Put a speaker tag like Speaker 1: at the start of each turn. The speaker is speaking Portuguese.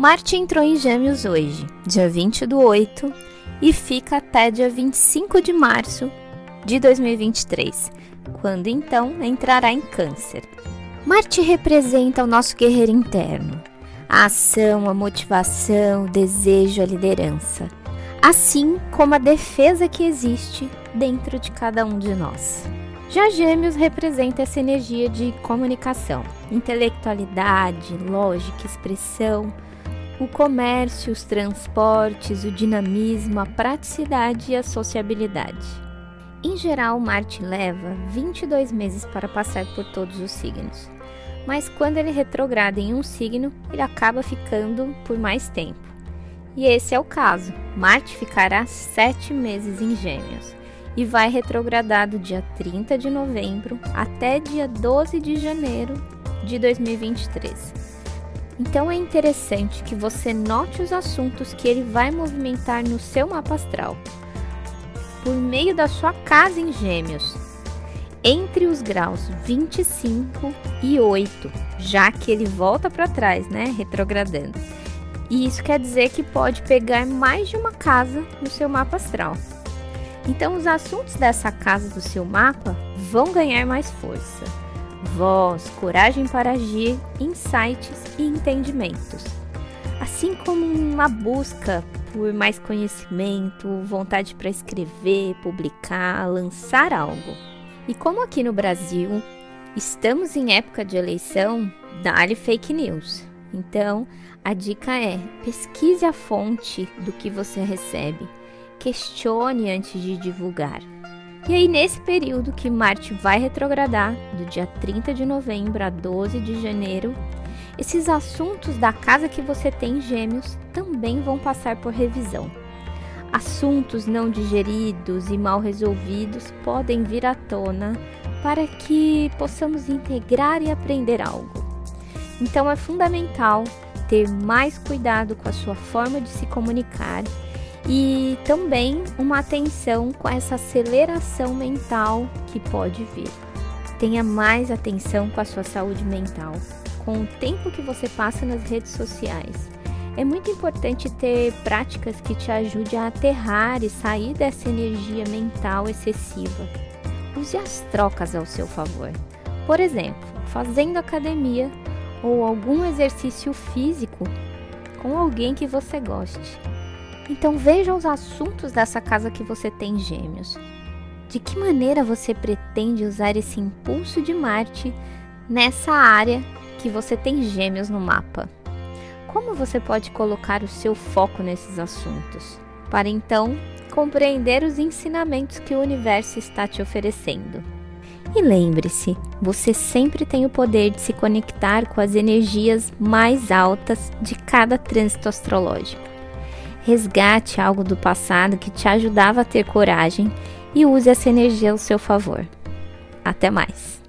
Speaker 1: Marte entrou em Gêmeos hoje, dia 20 do 8, e fica até dia 25 de março de 2023, quando então entrará em Câncer. Marte representa o nosso guerreiro interno, a ação, a motivação, o desejo, a liderança, assim como a defesa que existe dentro de cada um de nós. Já Gêmeos representa essa energia de comunicação, intelectualidade, lógica, expressão, o comércio, os transportes, o dinamismo, a praticidade e a sociabilidade. Em geral, Marte leva 22 meses para passar por todos os signos, mas quando ele retrograda em um signo, ele acaba ficando por mais tempo. E esse é o caso. Marte ficará 7 meses em Gêmeos e vai retrogradar do dia 30 de novembro até dia 12 de janeiro de 2023. Então é interessante que você note os assuntos que ele vai movimentar no seu mapa astral, por meio da sua casa em Gêmeos, entre os graus 25 e 8, já que ele volta para trás, né, retrogradando. E isso quer dizer que pode pegar mais de uma casa no seu mapa astral. Então, os assuntos dessa casa do seu mapa vão ganhar mais força voz, coragem para agir, insights e entendimentos. Assim como uma busca por mais conhecimento, vontade para escrever, publicar, lançar algo. E como aqui no Brasil estamos em época de eleição, dá-lhe fake news. Então, a dica é: pesquise a fonte do que você recebe, questione antes de divulgar. E aí, nesse período que Marte vai retrogradar, do dia 30 de novembro a 12 de janeiro, esses assuntos da casa que você tem em Gêmeos também vão passar por revisão. Assuntos não digeridos e mal resolvidos podem vir à tona para que possamos integrar e aprender algo. Então é fundamental ter mais cuidado com a sua forma de se comunicar e também uma atenção com essa aceleração mental que pode vir. Tenha mais atenção com a sua saúde mental, com o tempo que você passa nas redes sociais. É muito importante ter práticas que te ajudem a aterrar e sair dessa energia mental excessiva. Use as trocas ao seu favor. Por exemplo, fazendo academia ou algum exercício físico com alguém que você goste. Então veja os assuntos dessa casa que você tem gêmeos. De que maneira você pretende usar esse impulso de Marte nessa área que você tem gêmeos no mapa? Como você pode colocar o seu foco nesses assuntos? Para então compreender os ensinamentos que o universo está te oferecendo. E lembre-se, você sempre tem o poder de se conectar com as energias mais altas de cada trânsito astrológico. Resgate algo do passado que te ajudava a ter coragem e use essa energia ao seu favor. Até mais!